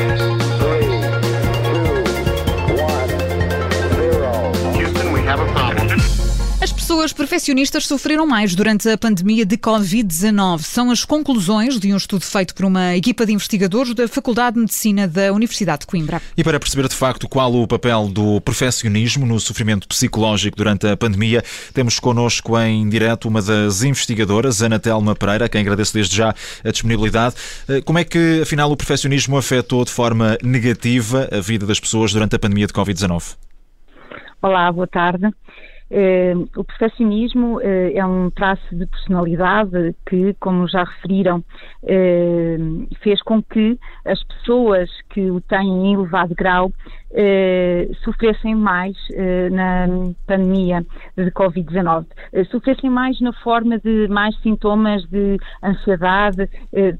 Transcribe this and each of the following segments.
Paris. Pessoas perfeccionistas sofreram mais durante a pandemia de Covid-19. São as conclusões de um estudo feito por uma equipa de investigadores da Faculdade de Medicina da Universidade de Coimbra. E para perceber de facto qual o papel do perfeccionismo no sofrimento psicológico durante a pandemia, temos connosco em direto uma das investigadoras, Ana Telma Pereira, a quem agradeço desde já a disponibilidade. Eh, como é que, afinal, o perfeccionismo afetou de forma negativa a vida das pessoas durante a pandemia de Covid-19? Olá, boa tarde. Uh, o perfeccionismo uh, é um traço de personalidade que, como já referiram, uh, fez com que as pessoas que o têm em elevado grau sofressem mais na pandemia de Covid-19. sofressem mais na forma de mais sintomas de ansiedade,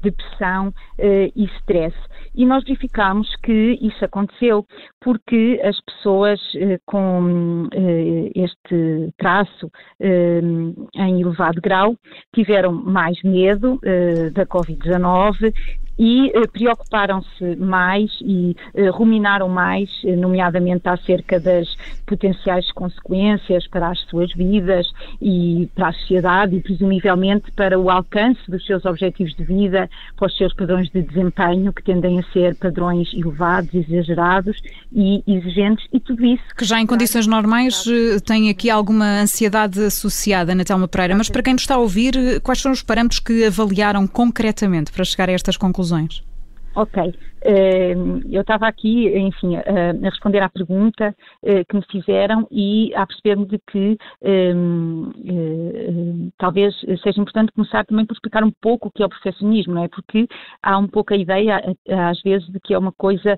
depressão e stress. E nós verificamos que isso aconteceu porque as pessoas com este traço eh, em elevado grau, tiveram mais medo eh, da Covid-19 e eh, preocuparam-se mais e eh, ruminaram mais, eh, nomeadamente acerca das potenciais consequências para as suas vidas e para a sociedade e presumivelmente para o alcance dos seus objetivos de vida, para os seus padrões de desempenho, que tendem a ser padrões elevados, exagerados e exigentes, e tudo isso. Que já em condições normais tem aqui alguma ansiedade associada, Natalma Pereira, mas para quem nos está a ouvir, quais são os parâmetros que avaliaram concretamente para chegar a estas conclusões? Conclusões? Ok. Eh, eu estava aqui, enfim, a responder à pergunta eh, que me fizeram e a perceber-me de que eh, talvez seja importante começar também por explicar um pouco o que é o perfeccionismo, não é? Porque há um pouco a ideia, às vezes, de que é uma coisa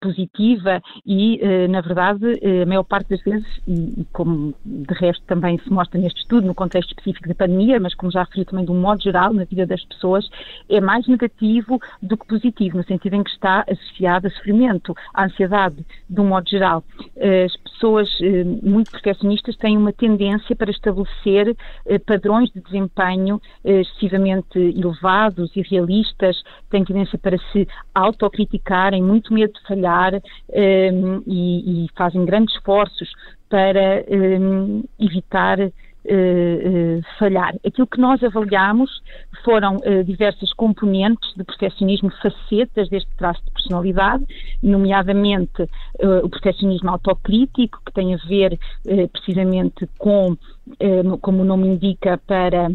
positiva e, eh, na verdade, eh, a maior parte das vezes, e como de resto também se mostra neste estudo, no contexto específico da pandemia, mas como já referi também de um modo geral na vida das pessoas, é mais negativo do que positivo, no sentido em que está associado a sofrimento, à ansiedade, de um modo geral. As pessoas eh, muito perfeccionistas têm uma tendência para estabelecer padrões de desempenho excessivamente elevados e realistas, têm tendência para se autocriticarem, muito medo de falhar e, e, fazem grandes esforços para evitar falhar. Aquilo que nós avaliamos foram uh, diversas componentes de perfeccionismo, facetas deste traço de personalidade, nomeadamente o perfeccionismo autocrítico, que tem a ver precisamente com, como o nome indica, para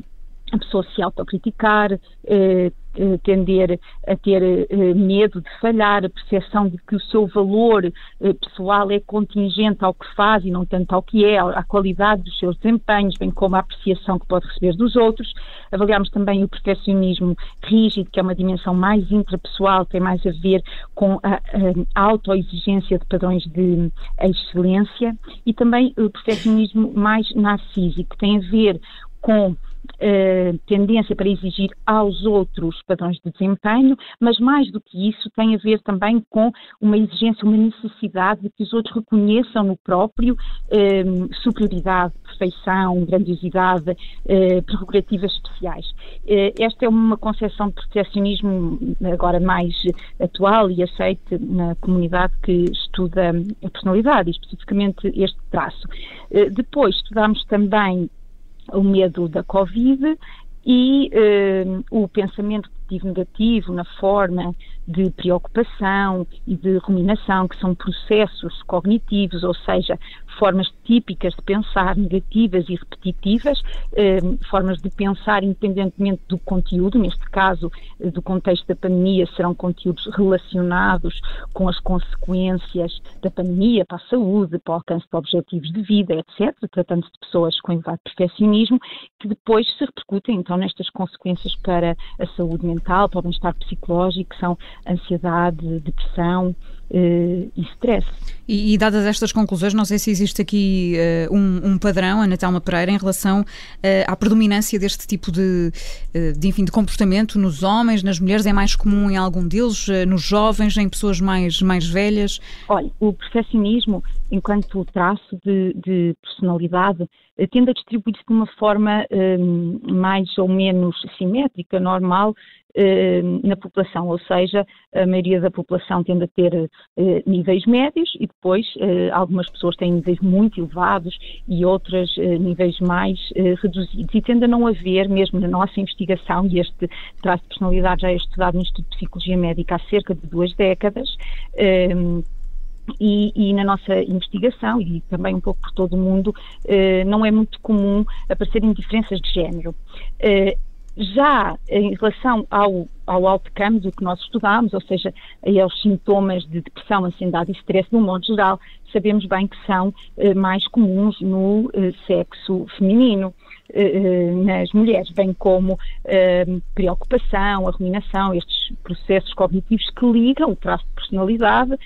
a pessoa se autocriticar, eh, eh, tender a ter eh, medo de falhar, a percepção de que o seu valor eh, pessoal é contingente ao que faz e não tanto ao que é, à qualidade dos seus desempenhos, bem como a apreciação que pode receber dos outros. Avaliamos também o perfeccionismo rígido, que é uma dimensão mais intrapessoal, tem mais a ver com a, a autoexigência de padrões de excelência e também o perfeccionismo mais narcísico, que tem a ver com Uh, tendência para exigir aos outros padrões de desempenho, mas mais do que isso tem a ver também com uma exigência, uma necessidade de que os outros reconheçam no próprio uh, superioridade, perfeição, grandiosidade, uh, prerrogativas especiais. esta é uma concepção de protecionismo agora mais atual e aceite na comunidade que estuda a personalidade, especificamente este traço. depois estudamos também o medo da Covid e uh, o pensamento negativo na forma de preocupação e de ruminação, que são processos cognitivos, ou seja, formas típicas de pensar negativas e repetitivas, eh, formas de pensar independentemente do conteúdo, neste caso, eh, do contexto da pandemia, serão conteúdos relacionados com as consequências da pandemia para a saúde, para o alcance de objetivos de vida, etc., tratando-se de pessoas com elevado perfeccionismo, que depois se repercutem, então, nestas consequências para a saúde mental, para o bem-estar psicológico, que são ansiedade, depressão, e stress. E, e, dadas estas conclusões, não sei se existe aqui uh, um, um, padrão, Ana Thelma Pereira, em relação uh, à predominância deste tipo de, uh, de, enfim, de comportamento nos homens, nas mulheres, é mais comum em algum deles, nos jovens, em pessoas mais, mais velhas? Olha, o perfeccionismo, enquanto traço de, de personalidade, tende a distribuir-se de uma forma mais ou menos simétrica, normal, na população, ou seja, a maioria da população tende a ter eh, níveis médios e depois eh, algumas pessoas têm níveis muito elevados e outras níveis mais reduzidos. E tende a não haver, mesmo na nossa investigação, e este traço de personalidade já é estudado no Instituto de Psicologia Médica há cerca de duas décadas, e, e, na nossa investigação, e também um pouco por todo o mundo, não é muito comum aparecerem diferenças de género. Já em relação ao, ao outcome do que nós estudamos, ou seja, aos sintomas de depressão, ansiedade e stress, no modo geral, sabemos bem que são eh, mais comuns no eh, sexo feminino, nas mulheres, bem como eh, preocupação, arruminação, estes processos cognitivos que ligam o traço de personalidade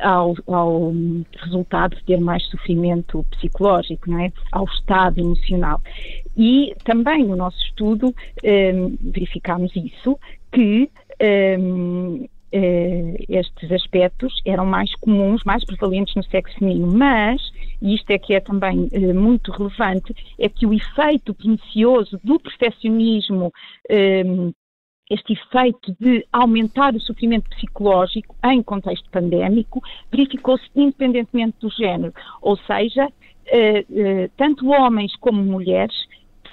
ao, ao, resultado de ter mais sofrimento psicológico, não é? ao estado emocional. E também no nosso estudo verificámos isso, que eh, estes aspectos eram mais comuns, mais prevalentes no sexo feminino, mas, e isto é que é também eh, muito relevante, é que o efeito pernicioso do perfeccionismo ehm, este efeito de aumentar o sofrimento psicológico em contexto pandémico verificou-se independentemente do género, ou seja, eh, eh, tanto homens como mulheres,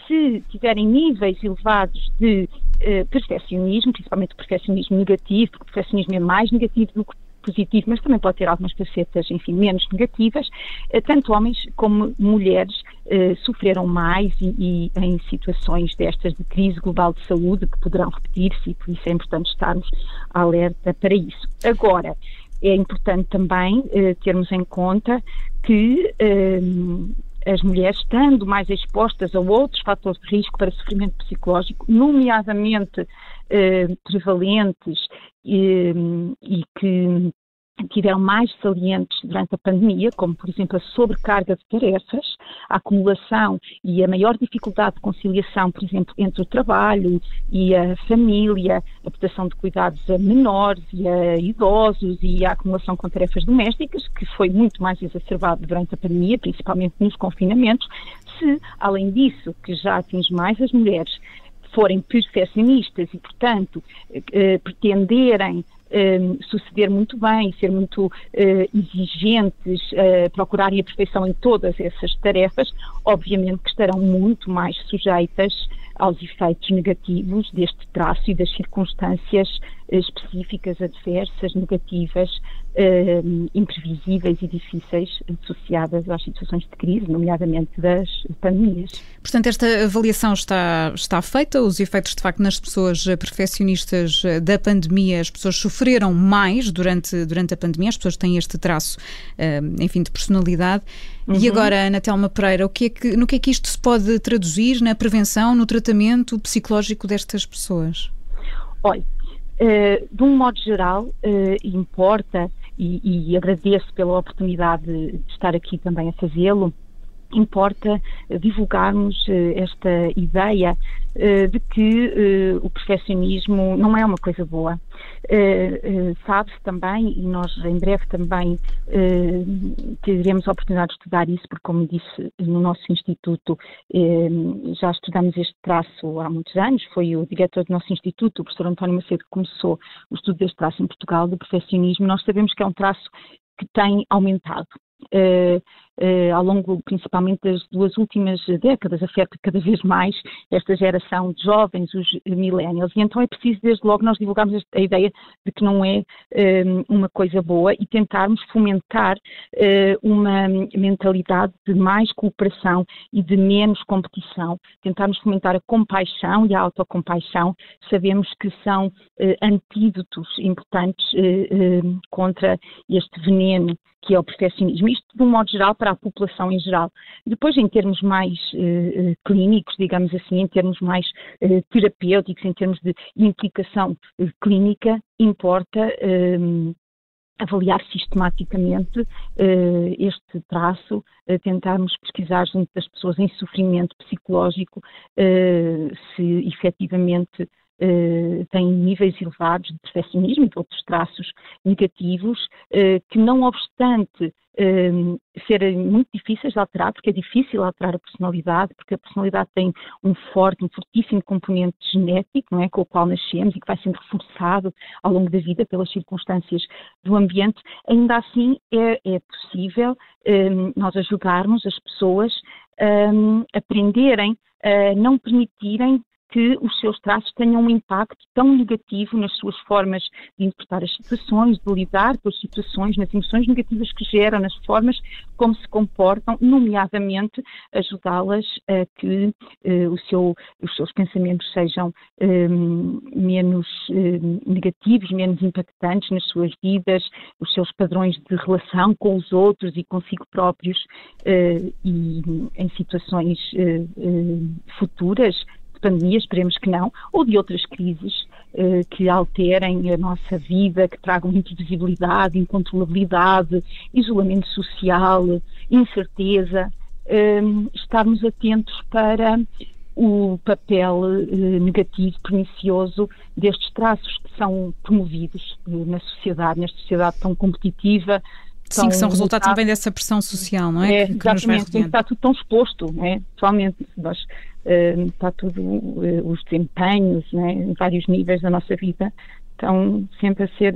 se tiverem níveis elevados de eh, perfeccionismo, principalmente o perfeccionismo negativo, porque o perfeccionismo é mais negativo do que positivo, mas também pode ter algumas facetas, enfim, menos negativas. Eh, tanto homens como mulheres eh, sofreram mais e, e, em situações destas de crise global de saúde que poderão repetir-se e por isso é importante estarmos alerta para isso. Agora, é importante também eh, termos em conta que eh, as mulheres estando mais expostas a outros fatores de risco para sofrimento psicológico, nomeadamente eh, prevalentes e, e que tiveram mais salientes durante a pandemia, como por exemplo a sobrecarga de tarefas, a acumulação e a maior dificuldade de conciliação, por exemplo, entre o trabalho e a família, a prestação de cuidados a menores e a idosos e a acumulação com tarefas domésticas, que foi muito mais exacerbado durante a pandemia, principalmente nos confinamentos, se, além disso, que já atinge mais as mulheres, forem perfeccionistas e, portanto, eh, pretenderem eh, suceder muito bem, ser muito uh, exigentes, uh, procurarem a perfeição em todas essas tarefas, obviamente que estarão muito mais sujeitas aos efeitos negativos deste traço e das circunstâncias específicas, adversas, negativas, eh, imprevisíveis e difíceis associadas às situações de crise, nomeadamente das pandemias. Portanto, esta avaliação está, está feita, os efeitos de facto nas pessoas perfeccionistas da pandemia, as pessoas sofreram mais durante, durante a pandemia, as pessoas têm este traço, eh, enfim, de personalidade. Uhum. E agora, Ana Telma Pereira, o que é que, no que é que isto se pode traduzir na prevenção, no tratamento psicológico destas pessoas? Olha, uh, de um modo geral, uh, importa, e, e agradeço pela oportunidade de estar aqui também a fazê-lo, importa divulgarmos uh, esta ideia uh, de que uh, o perfeccionismo não é uma coisa boa. Sabe-se também, e nós em breve também teremos a oportunidade de estudar isso, porque, como disse, no nosso Instituto já estudamos este traço há muitos anos. Foi o diretor do nosso Instituto, o professor António Macedo, que começou o estudo deste traço em Portugal, do perfeccionismo. Nós sabemos que é um traço que tem aumentado. Uh, uh, ao longo principalmente das duas últimas décadas, afeta cada vez mais esta geração de jovens, os millennials, e então é preciso desde logo nós divulgarmos a ideia de que não é uh, uma coisa boa e tentarmos fomentar uma mentalidade de mais cooperação e de menos competição, tentarmos fomentar a compaixão e a autocompaixão, sabemos que são antídotos importantes contra este veneno que é o perfeccionismo. Isto, de um modo geral, para a população em geral. Depois, em termos mais uh, clínicos, digamos assim, em termos mais uh, terapêuticos, em termos de implicação clínica, importa avaliar sistematicamente este traço, tentarmos pesquisar junto das pessoas em sofrimento psicológico se efetivamente eh, têm níveis elevados de perfeccionismo e de outros traços negativos, eh, que não obstante eh, serem muito difíceis de alterar, porque é difícil alterar a personalidade, porque a personalidade tem um forte, um fortíssimo componente genético, não é, com o qual nascemos e que vai sendo reforçado ao longo da vida pelas circunstâncias do ambiente, ainda assim é, é possível nós ajudarmos as pessoas a aprenderem a não permitirem que os seus traços tenham um impacto tão negativo nas suas formas de interpretar as situações, de lidar com as situações, nas emoções negativas que geram, nas formas como se comportam, nomeadamente ajudá-las a que uh, seu, os seus pensamentos sejam um, menos um, negativos, menos impactantes nas suas vidas, os seus padrões de relação com os outros e consigo próprios uh, e em situações futuras pandemia, esperemos que não, ou de outras crises eh, que alterem a nossa vida, que tragam imprevisibilidade, incontrolabilidade, isolamento social, incerteza, eh, estarmos atentos para o papel eh, negativo, pernicioso destes traços que são promovidos eh, na sociedade, nesta sociedade tão competitiva, Sim, que são resultado também dessa pressão social, não é? é que, exatamente, está tudo tão exposto, não é? Atualmente, nós, está tudo, uh, os desempenhos, não é? em vários níveis da nossa vida, estão sempre a ser.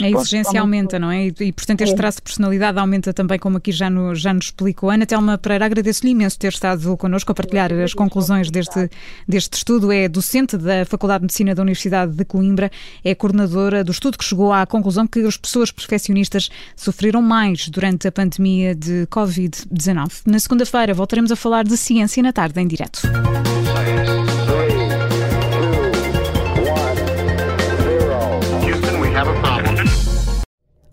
A exigência aumenta, não é? E, e portanto, este é. traço de personalidade aumenta também, como aqui já, no, já nos explicou. Ana Telma Pereira, agradeço-lhe imenso ter estado connosco a partilhar as conclusões deste, deste estudo. É docente da Faculdade de Medicina da Universidade de Coimbra, é coordenadora do estudo que chegou à conclusão que as pessoas perfeccionistas sofreram mais durante a pandemia de Covid-19. Na segunda-feira voltaremos a falar de ciência na tarde em direto.